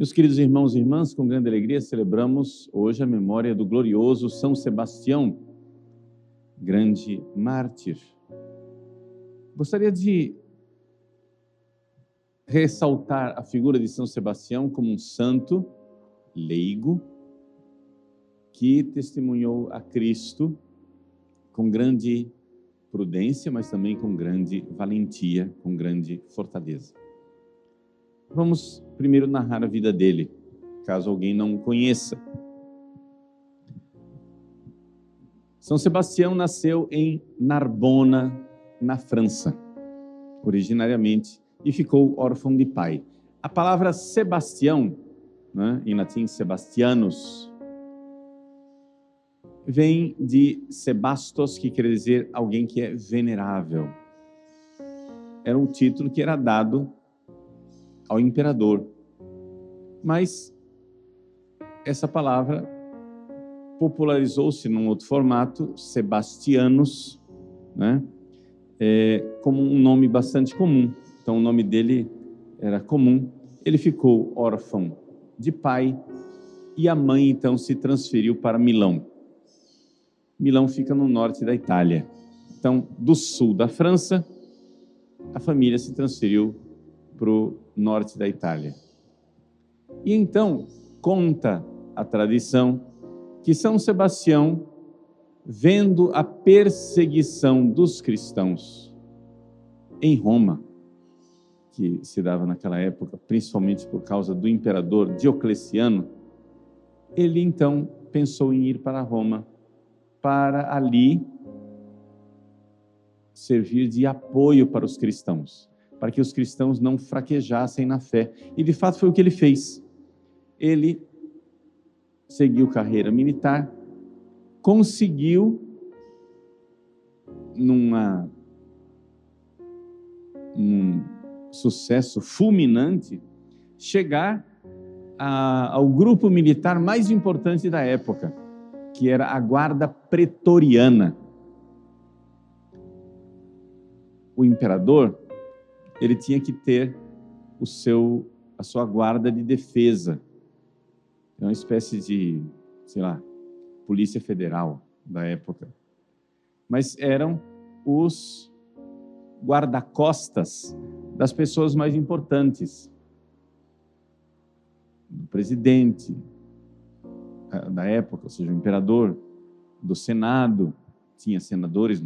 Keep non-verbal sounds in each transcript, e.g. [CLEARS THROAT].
Meus queridos irmãos e irmãs, com grande alegria celebramos hoje a memória do glorioso São Sebastião, grande mártir. Gostaria de ressaltar a figura de São Sebastião como um santo leigo que testemunhou a Cristo com grande prudência, mas também com grande valentia, com grande fortaleza. Vamos primeiro narrar a vida dele, caso alguém não o conheça. São Sebastião nasceu em Narbona, na França, originariamente, e ficou órfão de pai. A palavra Sebastião, né, em latim Sebastianus, vem de Sebastos, que quer dizer alguém que é venerável. Era um título que era dado ao imperador. Mas essa palavra popularizou-se num outro formato, Sebastianos, né? É, como um nome bastante comum. Então o nome dele era comum. Ele ficou órfão de pai e a mãe então se transferiu para Milão. Milão fica no norte da Itália. Então, do sul da França, a família se transferiu para o norte da Itália. E então conta a tradição que São Sebastião, vendo a perseguição dos cristãos em Roma, que se dava naquela época, principalmente por causa do imperador Diocleciano, ele então pensou em ir para Roma para ali servir de apoio para os cristãos para que os cristãos não fraquejassem na fé. E de fato foi o que ele fez. Ele seguiu carreira militar, conseguiu numa um sucesso fulminante chegar a, ao grupo militar mais importante da época, que era a guarda pretoriana. O imperador ele tinha que ter o seu, a sua guarda de defesa. É uma espécie de, sei lá, polícia federal da época. Mas eram os guarda-costas das pessoas mais importantes. Do presidente da época, ou seja, o imperador, do Senado, tinha senadores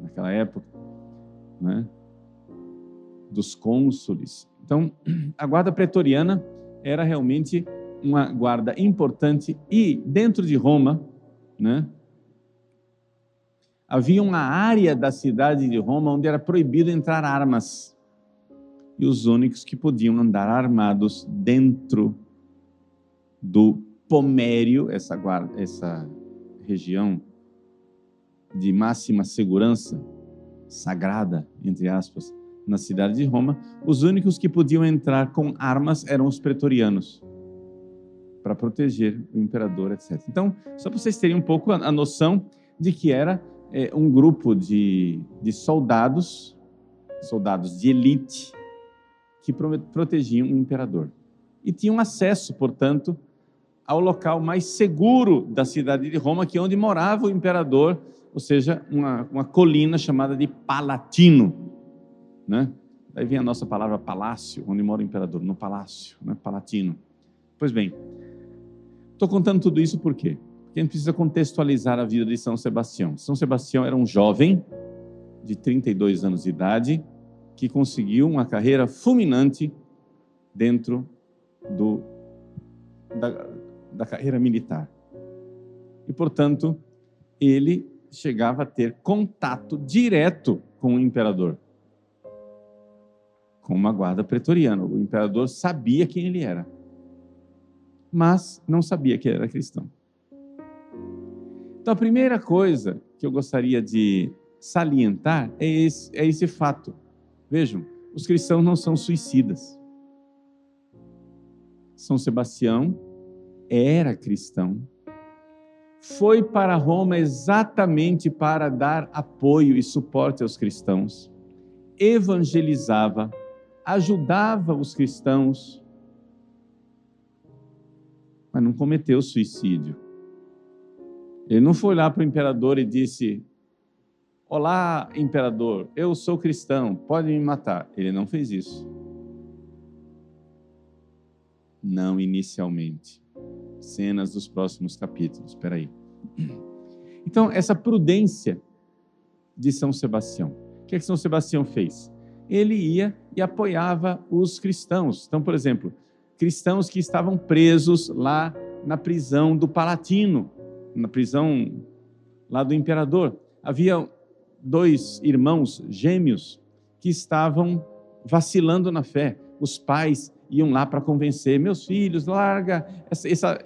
naquela época, né? Dos cônsules. Então, [CLEARS THROAT] a guarda pretoriana era realmente uma guarda importante e dentro de Roma, né, havia uma área da cidade de Roma onde era proibido entrar armas. E os únicos que podiam andar armados dentro do Pomério, essa guarda, essa região de máxima segurança, sagrada, entre aspas, na cidade de Roma, os únicos que podiam entrar com armas eram os pretorianos, para proteger o imperador, etc. Então, só para vocês terem um pouco a, noção de que era é, um grupo de, de soldados, soldados de elite, que protegiam o imperador. E tinham acesso, portanto, ao local mais seguro da cidade de Roma, que é onde morava o imperador, ou seja, uma, uma colina chamada de Palatino, né? Daí vem a nossa palavra palácio, onde mora o imperador, no palácio, né? palatino. Pois bem, estou contando tudo isso por quê? Porque a gente precisa contextualizar a vida de São Sebastião. São Sebastião era um jovem de 32 anos de idade que conseguiu uma carreira fulminante dentro do, da, da carreira militar. E, portanto, ele chegava a ter contato direto com o imperador com uma guarda pretoriana. O imperador sabia quem ele era, mas não sabia que ele era cristão. Então, a primeira coisa que eu gostaria de salientar é esse, é esse fato. Vejam, os cristãos não são suicidas. São Sebastião era cristão, foi para Roma exatamente para dar apoio e suporte aos cristãos, evangelizava, ajudava os cristãos mas não cometeu suicídio. Ele não foi lá para o imperador e disse: Olá, imperador, eu sou cristão, pode me matar. Ele não fez isso. Não inicialmente. Cenas dos próximos capítulos. Espera aí. Então, essa prudência de São Sebastião. O que, é que São Sebastião fez? Ele ia e apoiava os cristãos. Então, por exemplo, cristãos que estavam presos lá na prisão do Palatino, na prisão lá do imperador. Havia dois irmãos gêmeos que estavam vacilando na fé. Os pais iam lá para convencer: meus filhos, larga essa, essa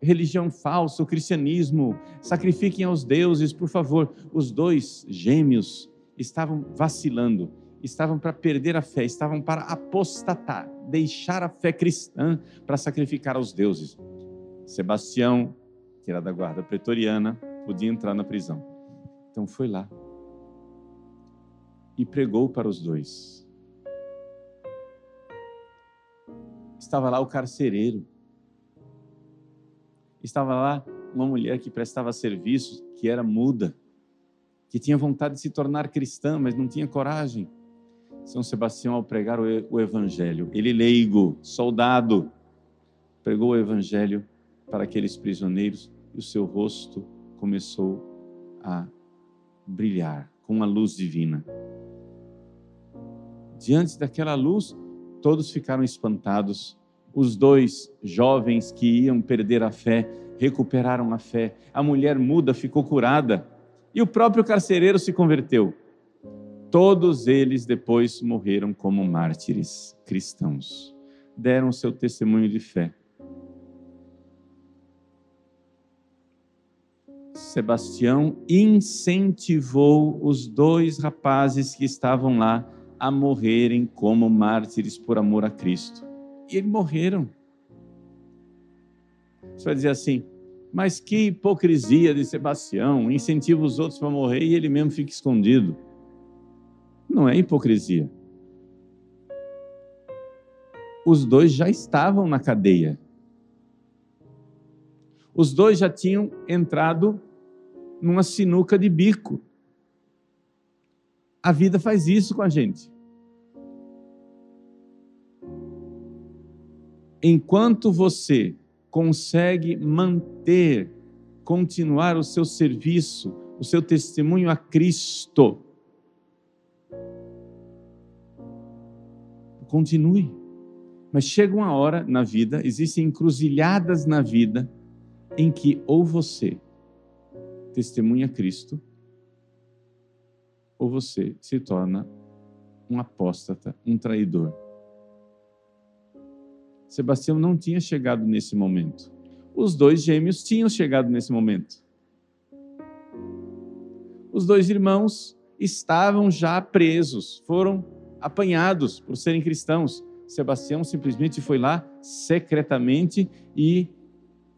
religião falsa, o cristianismo, sacrifiquem aos deuses, por favor. Os dois gêmeos estavam vacilando, estavam para perder a fé, estavam para apostatar, deixar a fé cristã para sacrificar aos deuses. Sebastião, que era da guarda pretoriana, podia entrar na prisão. Então foi lá e pregou para os dois. Estava lá o carcereiro. Estava lá uma mulher que prestava serviços, que era muda, que tinha vontade de se tornar cristã, mas não tinha coragem. São Sebastião, ao pregar o evangelho, ele leigo, soldado, pregou o evangelho para aqueles prisioneiros e o seu rosto começou a brilhar com a luz divina. Diante daquela luz, todos ficaram espantados. Os dois jovens que iam perder a fé recuperaram a fé. A mulher muda ficou curada. E o próprio carcereiro se converteu. Todos eles depois morreram como mártires cristãos. Deram seu testemunho de fé. Sebastião incentivou os dois rapazes que estavam lá a morrerem como mártires por amor a Cristo. E eles morreram. Você vai dizer assim, mas que hipocrisia de Sebastião, incentiva os outros para morrer e ele mesmo fica escondido. Não é hipocrisia. Os dois já estavam na cadeia. Os dois já tinham entrado numa sinuca de bico. A vida faz isso com a gente. Enquanto você consegue manter, continuar o seu serviço, o seu testemunho a Cristo, continue. Mas chega uma hora na vida, existem encruzilhadas na vida, em que ou você testemunha Cristo, ou você se torna um apóstata, um traidor. Sebastião não tinha chegado nesse momento. Os dois gêmeos tinham chegado nesse momento. Os dois irmãos estavam já presos, foram apanhados por serem cristãos. Sebastião simplesmente foi lá secretamente e,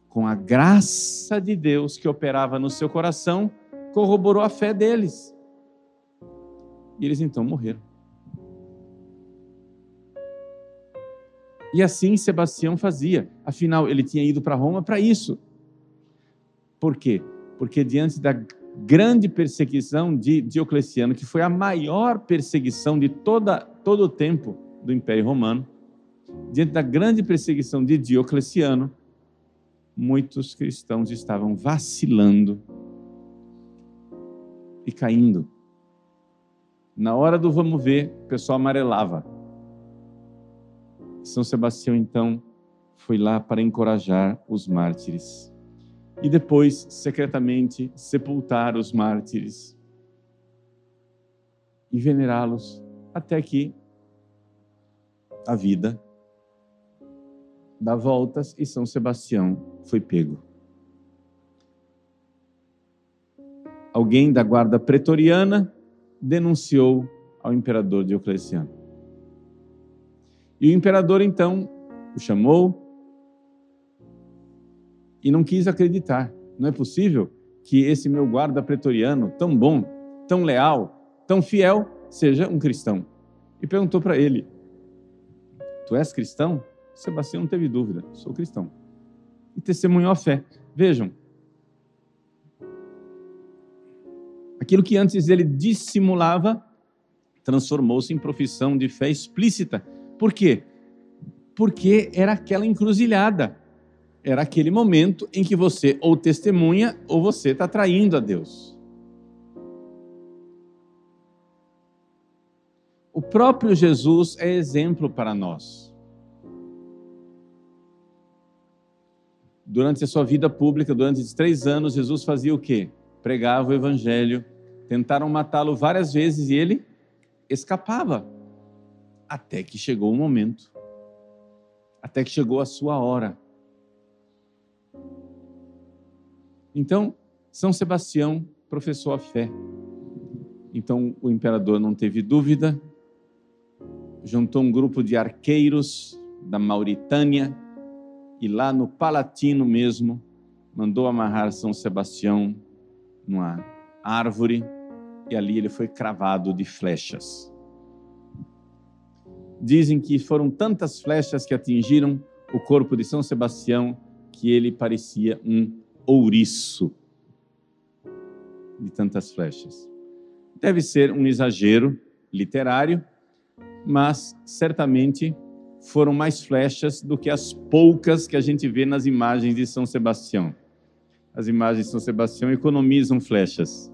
com a graça de Deus que operava no seu coração, corroborou a fé deles. E eles então morreram. E assim Sebastião fazia. Afinal, ele tinha ido para Roma para isso. Por quê? Porque diante da grande perseguição de Diocleciano, que foi a maior perseguição de toda, todo o tempo do Império Romano, diante da grande perseguição de Diocleciano, muitos cristãos estavam vacilando e caindo. Na hora do vamos ver, o pessoal amarelava. São Sebastião, então, foi lá para encorajar os mártires e depois, secretamente, sepultar os mártires e venerá-los até que a vida dá voltas e São Sebastião foi pego. Alguém da guarda pretoriana denunciou ao imperador Diocleciano. E o imperador então o chamou e não quis acreditar. Não é possível que esse meu guarda pretoriano, tão bom, tão leal, tão fiel, seja um cristão. E perguntou para ele: Tu és cristão? Sebastião não teve dúvida, sou cristão. e testemunhou a fé. Vejam, aquilo que antes ele dissimulava transformou-se em profissão de fé explícita. Por quê? Porque era aquela encruzilhada. Era aquele momento em que você ou testemunha ou você está traindo a Deus. O próprio Jesus é exemplo para nós. Durante a sua vida pública, durante esses três anos, Jesus fazia o quê? Pregava o Evangelho. Tentaram matá-lo várias vezes e ele escapava. Até que chegou o momento. Até que chegou a sua hora. Então, São Sebastião professou a fé. Então, o imperador não teve dúvida, juntou um grupo de arqueiros da Mauritânia e lá no Palatino mesmo mandou amarrar São Sebastião numa árvore e ali ele foi cravado de flechas. Dizem que foram tantas flechas que atingiram o corpo de São Sebastião que ele parecia um ouriço de tantas flechas. Deve ser um exagero literário, mas certamente foram mais flechas do que as poucas que a gente vê nas imagens de São Sebastião. As imagens de São Sebastião economizam flechas.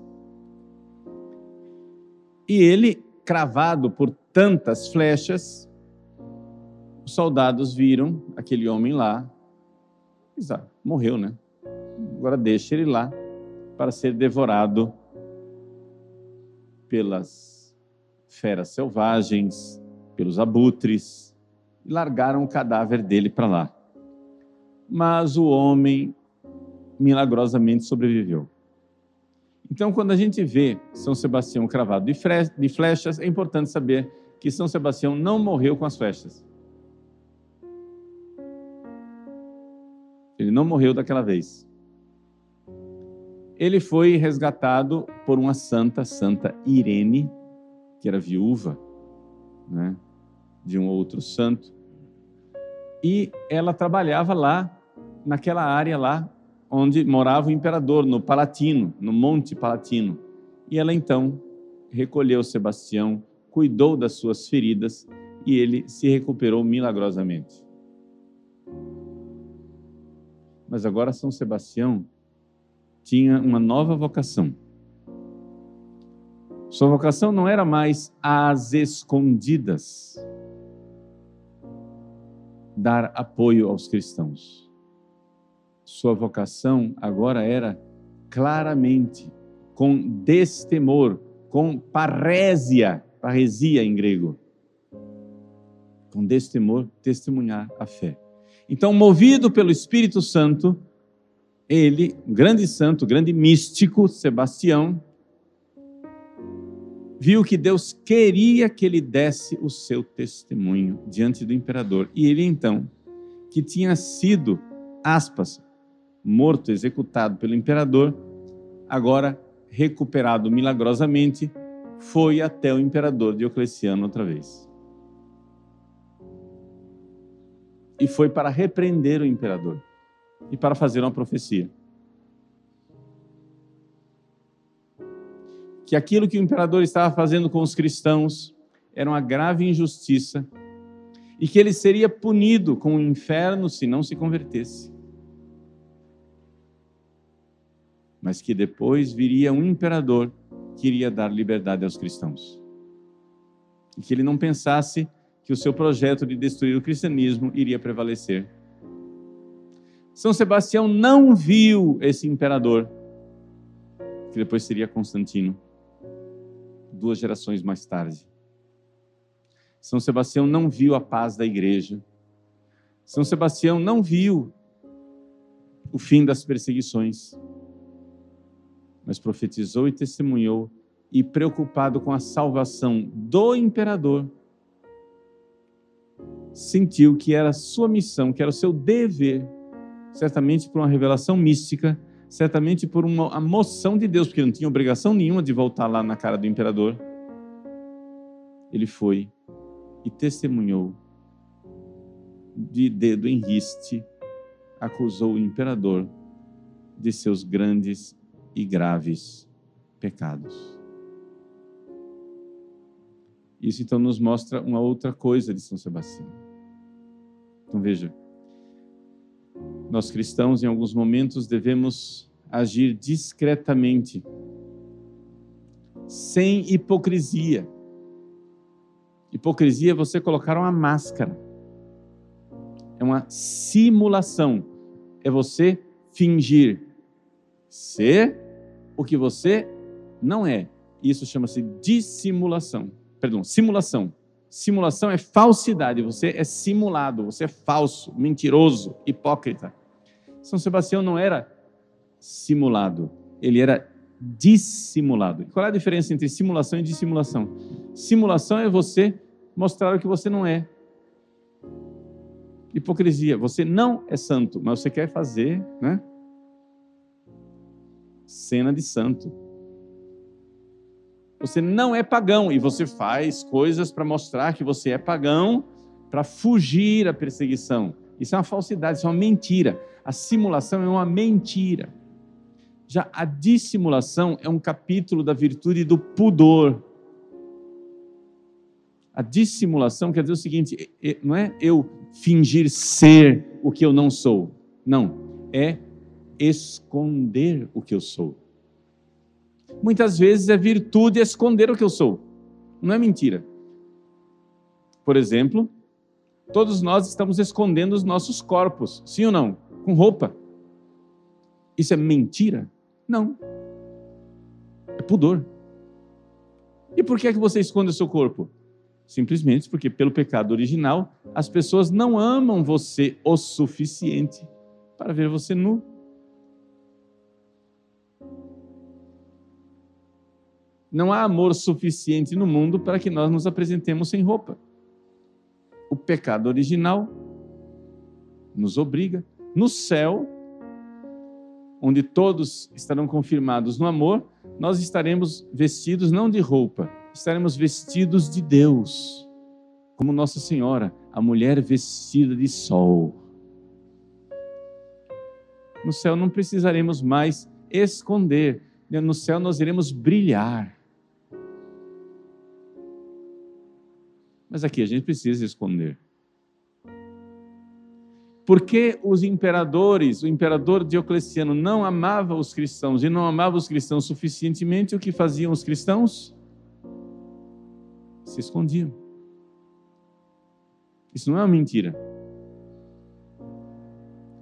E ele, cravado por tantas flechas, os soldados viram aquele homem lá, exato, morreu, né? Agora deixa ele lá para ser devorado pelas feras selvagens, pelos abutres, e largaram o cadáver dele para lá. Mas o homem milagrosamente sobreviveu. Então, quando a gente vê São Sebastião cravado de flechas, é importante saber que São Sebastião não morreu com as flechas. Ele não morreu daquela vez. Ele foi resgatado por uma santa, Santa Irene, que era viúva né, de um outro santo. E ela trabalhava lá, naquela área lá, onde morava o imperador, no Palatino, no Monte Palatino. E ela então recolheu Sebastião, cuidou das suas feridas e ele se recuperou milagrosamente. Mas agora São Sebastião tinha uma nova vocação. Sua vocação não era mais às escondidas dar apoio aos cristãos sua vocação agora era claramente, com destemor, com parésia, paresia em grego, com destemor, testemunhar a fé. Então, movido pelo Espírito Santo, ele, grande santo, grande místico, Sebastião, viu que Deus queria que ele desse o seu testemunho diante do imperador. E ele então, que tinha sido, aspas, morto, executado pelo imperador, agora recuperado milagrosamente, foi até o imperador Diocleciano outra vez. E foi para repreender o imperador e para fazer uma profecia. Que aquilo que o imperador estava fazendo com os cristãos era uma grave injustiça e que ele seria punido com o inferno se não se convertesse. mas que depois viria um imperador que iria dar liberdade aos cristãos. E que ele não pensasse que o seu projeto de destruir o cristianismo iria prevalecer. São Sebastião não viu esse imperador, que depois seria Constantino, duas gerações mais tarde. São Sebastião não viu a paz da igreja. São Sebastião não viu o fim das perseguições mas profetizou e testemunhou, e preocupado com a salvação do imperador, sentiu que era sua missão, que era o seu dever, certamente por uma revelação mística, certamente por uma moção de Deus, porque não tinha obrigação nenhuma de voltar lá na cara do imperador. Ele foi e testemunhou de dedo em riste acusou o imperador de seus grandes e graves pecados. Isso então nos mostra uma outra coisa de São Sebastião. Então veja, nós cristãos em alguns momentos devemos agir discretamente, sem hipocrisia. Hipocrisia é você colocar uma máscara. É uma simulação. É você fingir ser o que você não é. Isso chama-se dissimulação. Perdão, simulação. Simulação é falsidade, você é simulado, você é falso, mentiroso, hipócrita. São Sebastião não era simulado, ele era dissimulado. Qual é a diferença entre simulação e dissimulação? Simulação é você mostrar o que você não é. Hipocrisia, você não é santo, mas você quer fazer, né? Cena de santo. Você não é pagão e você faz coisas para mostrar que você é pagão, para fugir à perseguição. Isso é uma falsidade, isso é uma mentira. A simulação é uma mentira. Já a dissimulação é um capítulo da virtude do pudor. A dissimulação quer dizer o seguinte: não é eu fingir ser o que eu não sou. Não, é esconder o que eu sou. Muitas vezes é virtude esconder o que eu sou. Não é mentira. Por exemplo, todos nós estamos escondendo os nossos corpos, sim ou não? Com roupa. Isso é mentira? Não. É pudor. E por que é que você esconde o seu corpo? Simplesmente porque, pelo pecado original, as pessoas não amam você o suficiente para ver você nu. Não há amor suficiente no mundo para que nós nos apresentemos sem roupa. O pecado original nos obriga. No céu, onde todos estarão confirmados no amor, nós estaremos vestidos não de roupa, estaremos vestidos de Deus, como Nossa Senhora, a mulher vestida de sol. No céu não precisaremos mais esconder, no céu nós iremos brilhar. Mas aqui a gente precisa esconder. Por que os imperadores, o imperador Diocleciano não amava os cristãos e não amava os cristãos suficientemente, o que faziam os cristãos? Se escondiam. Isso não é uma mentira.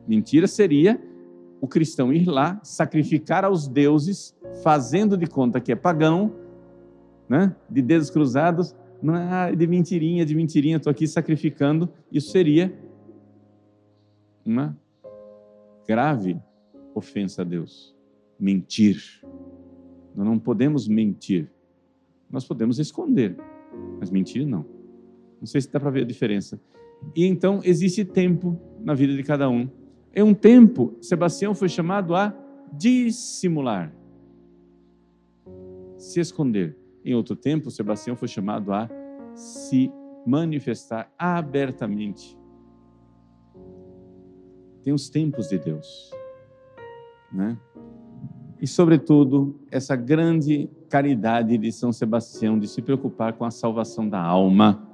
Mentira seria o cristão ir lá, sacrificar aos deuses, fazendo de conta que é pagão, né? de dedos cruzados, é de mentirinha, de mentirinha, estou aqui sacrificando. Isso seria uma grave ofensa a Deus. Mentir. Nós não podemos mentir. Nós podemos esconder, mas mentir não. Não sei se dá para ver a diferença. E então existe tempo na vida de cada um. É um tempo, Sebastião foi chamado a dissimular, se esconder. Em outro tempo, Sebastião foi chamado a se manifestar abertamente. Tem os tempos de Deus, né? E, sobretudo, essa grande caridade de São Sebastião de se preocupar com a salvação da alma.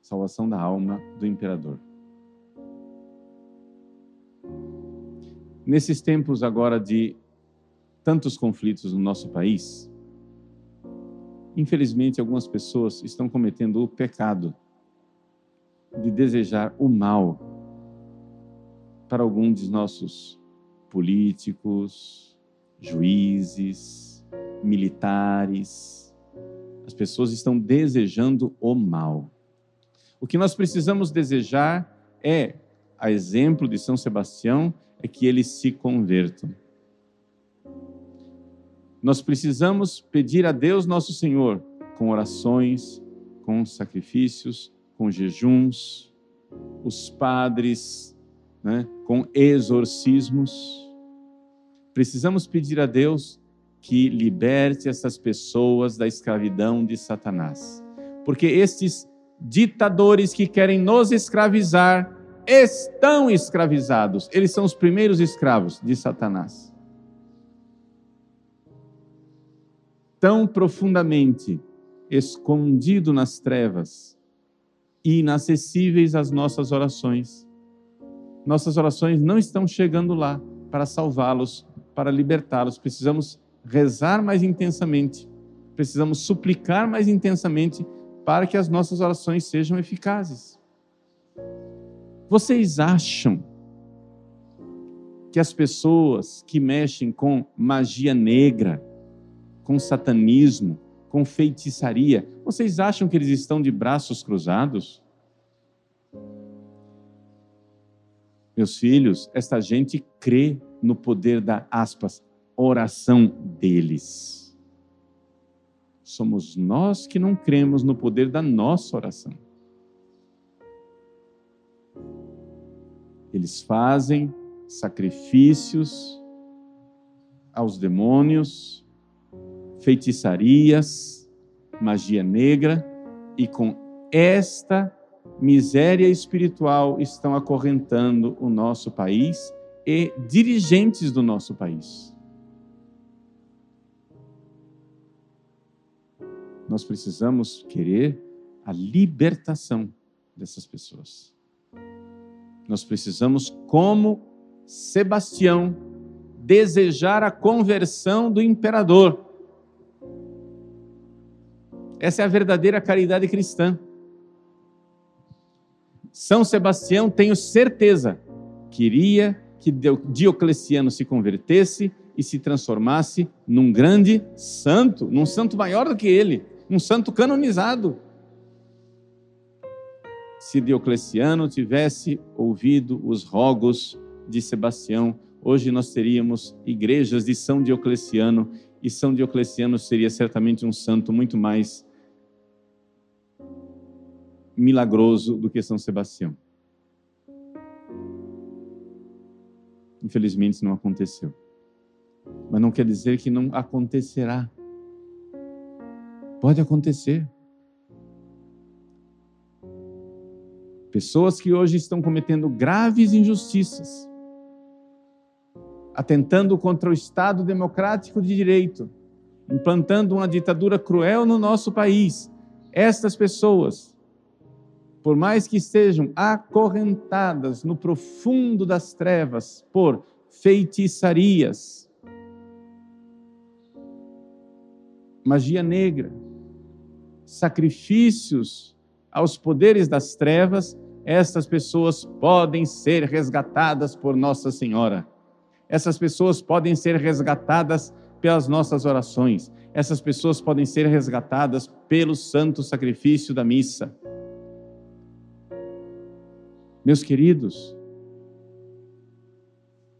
Salvação da alma do imperador. Nesses tempos agora de tantos conflitos no nosso país, infelizmente algumas pessoas estão cometendo o pecado de desejar o mal para alguns dos nossos políticos, juízes, militares. As pessoas estão desejando o mal. O que nós precisamos desejar é, a exemplo de São Sebastião, é que eles se convertam nós precisamos pedir a Deus nosso Senhor com orações, com sacrifícios, com jejuns, os padres, né, com exorcismos. Precisamos pedir a Deus que liberte essas pessoas da escravidão de Satanás. Porque estes ditadores que querem nos escravizar estão escravizados. Eles são os primeiros escravos de Satanás. Tão profundamente escondido nas trevas e inacessíveis às nossas orações. Nossas orações não estão chegando lá para salvá-los, para libertá-los. Precisamos rezar mais intensamente, precisamos suplicar mais intensamente para que as nossas orações sejam eficazes. Vocês acham que as pessoas que mexem com magia negra, com satanismo, com feitiçaria, vocês acham que eles estão de braços cruzados? Meus filhos, esta gente crê no poder da aspas, oração deles. Somos nós que não cremos no poder da nossa oração. Eles fazem sacrifícios aos demônios, feitiçarias, magia negra, e com esta miséria espiritual estão acorrentando o nosso país e dirigentes do nosso país. Nós precisamos querer a libertação dessas pessoas. Nós precisamos, como Sebastião, desejar a conversão do imperador. Essa é a verdadeira caridade cristã. São Sebastião, tenho certeza, queria que Diocleciano se convertesse e se transformasse num grande santo, num santo maior do que ele, um santo canonizado se Diocleciano tivesse ouvido os rogos de Sebastião, hoje nós teríamos igrejas de São Diocleciano e São Diocleciano seria certamente um santo muito mais milagroso do que São Sebastião. Infelizmente isso não aconteceu. Mas não quer dizer que não acontecerá. Pode acontecer. Pessoas que hoje estão cometendo graves injustiças, atentando contra o Estado democrático de direito, implantando uma ditadura cruel no nosso país. Estas pessoas, por mais que estejam acorrentadas no profundo das trevas por feitiçarias, magia negra, sacrifícios aos poderes das trevas, essas pessoas podem ser resgatadas por Nossa Senhora. Essas pessoas podem ser resgatadas pelas nossas orações. Essas pessoas podem ser resgatadas pelo santo sacrifício da missa. Meus queridos,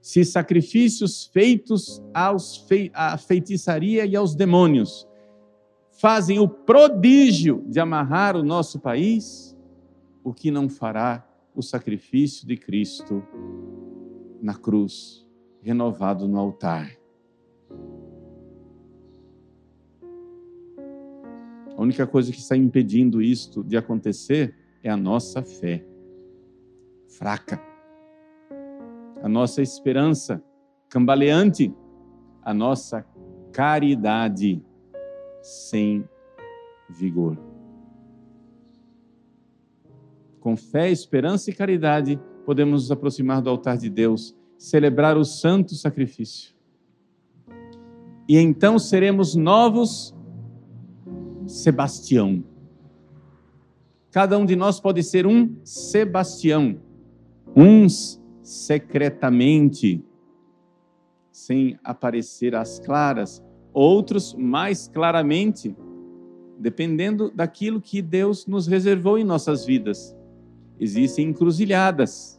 se sacrifícios feitos aos fei à feitiçaria e aos demônios fazem o prodígio de amarrar o nosso país, o que não fará o sacrifício de Cristo na cruz, renovado no altar. A única coisa que está impedindo isto de acontecer é a nossa fé fraca, a nossa esperança cambaleante, a nossa caridade sem vigor com fé, esperança e caridade, podemos nos aproximar do altar de Deus, celebrar o santo sacrifício. E então seremos novos Sebastião. Cada um de nós pode ser um Sebastião, uns secretamente, sem aparecer às claras, outros mais claramente, dependendo daquilo que Deus nos reservou em nossas vidas. Existem encruzilhadas,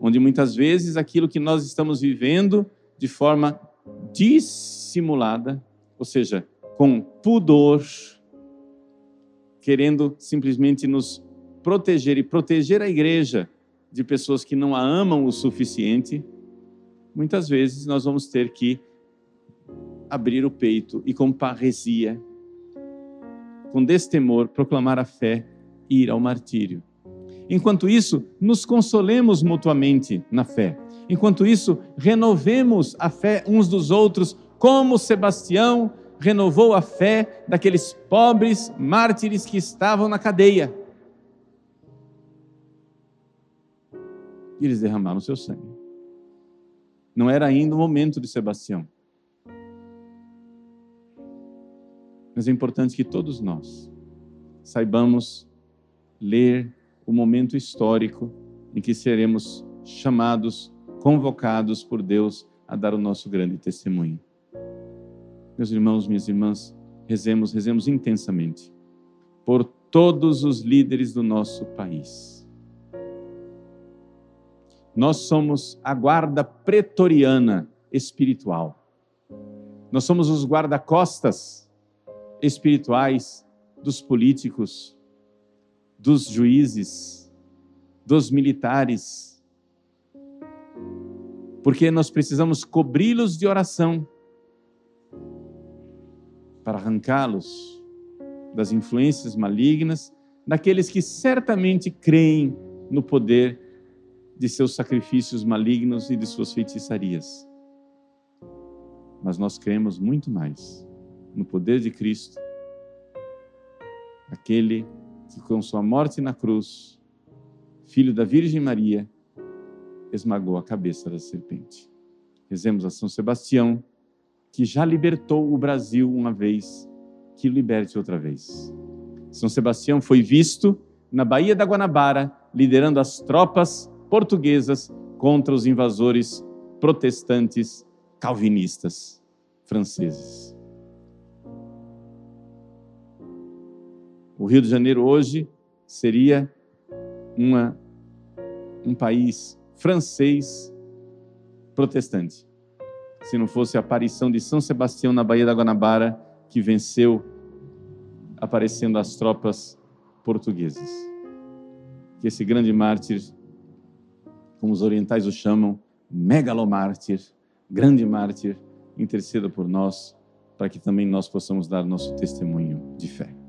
onde muitas vezes aquilo que nós estamos vivendo de forma dissimulada, ou seja, com pudor, querendo simplesmente nos proteger e proteger a igreja de pessoas que não a amam o suficiente, muitas vezes nós vamos ter que abrir o peito e com parresia, com destemor, proclamar a fé e ir ao martírio. Enquanto isso, nos consolemos mutuamente na fé. Enquanto isso, renovemos a fé uns dos outros, como Sebastião renovou a fé daqueles pobres mártires que estavam na cadeia. E eles derramaram seu sangue. Não era ainda o momento de Sebastião. Mas é importante que todos nós saibamos ler o momento histórico em que seremos chamados, convocados por Deus a dar o nosso grande testemunho. Meus irmãos, minhas irmãs, rezemos, rezemos intensamente por todos os líderes do nosso país. Nós somos a guarda pretoriana espiritual. Nós somos os guarda-costas espirituais dos políticos, dos juízes, dos militares. Porque nós precisamos cobri-los de oração para arrancá-los das influências malignas, daqueles que certamente creem no poder de seus sacrifícios malignos e de suas feitiçarias. Mas nós cremos muito mais no poder de Cristo, aquele que com sua morte na cruz, filho da Virgem Maria, esmagou a cabeça da serpente. Rezemos a São Sebastião, que já libertou o Brasil uma vez, que liberte outra vez. São Sebastião foi visto na Baía da Guanabara, liderando as tropas portuguesas contra os invasores protestantes calvinistas franceses. O Rio de Janeiro hoje seria uma, um país francês protestante se não fosse a aparição de São Sebastião na Baía da Guanabara, que venceu aparecendo as tropas portuguesas. Que esse grande mártir, como os orientais o chamam, megalomártir, grande mártir, interceda por nós, para que também nós possamos dar nosso testemunho de fé.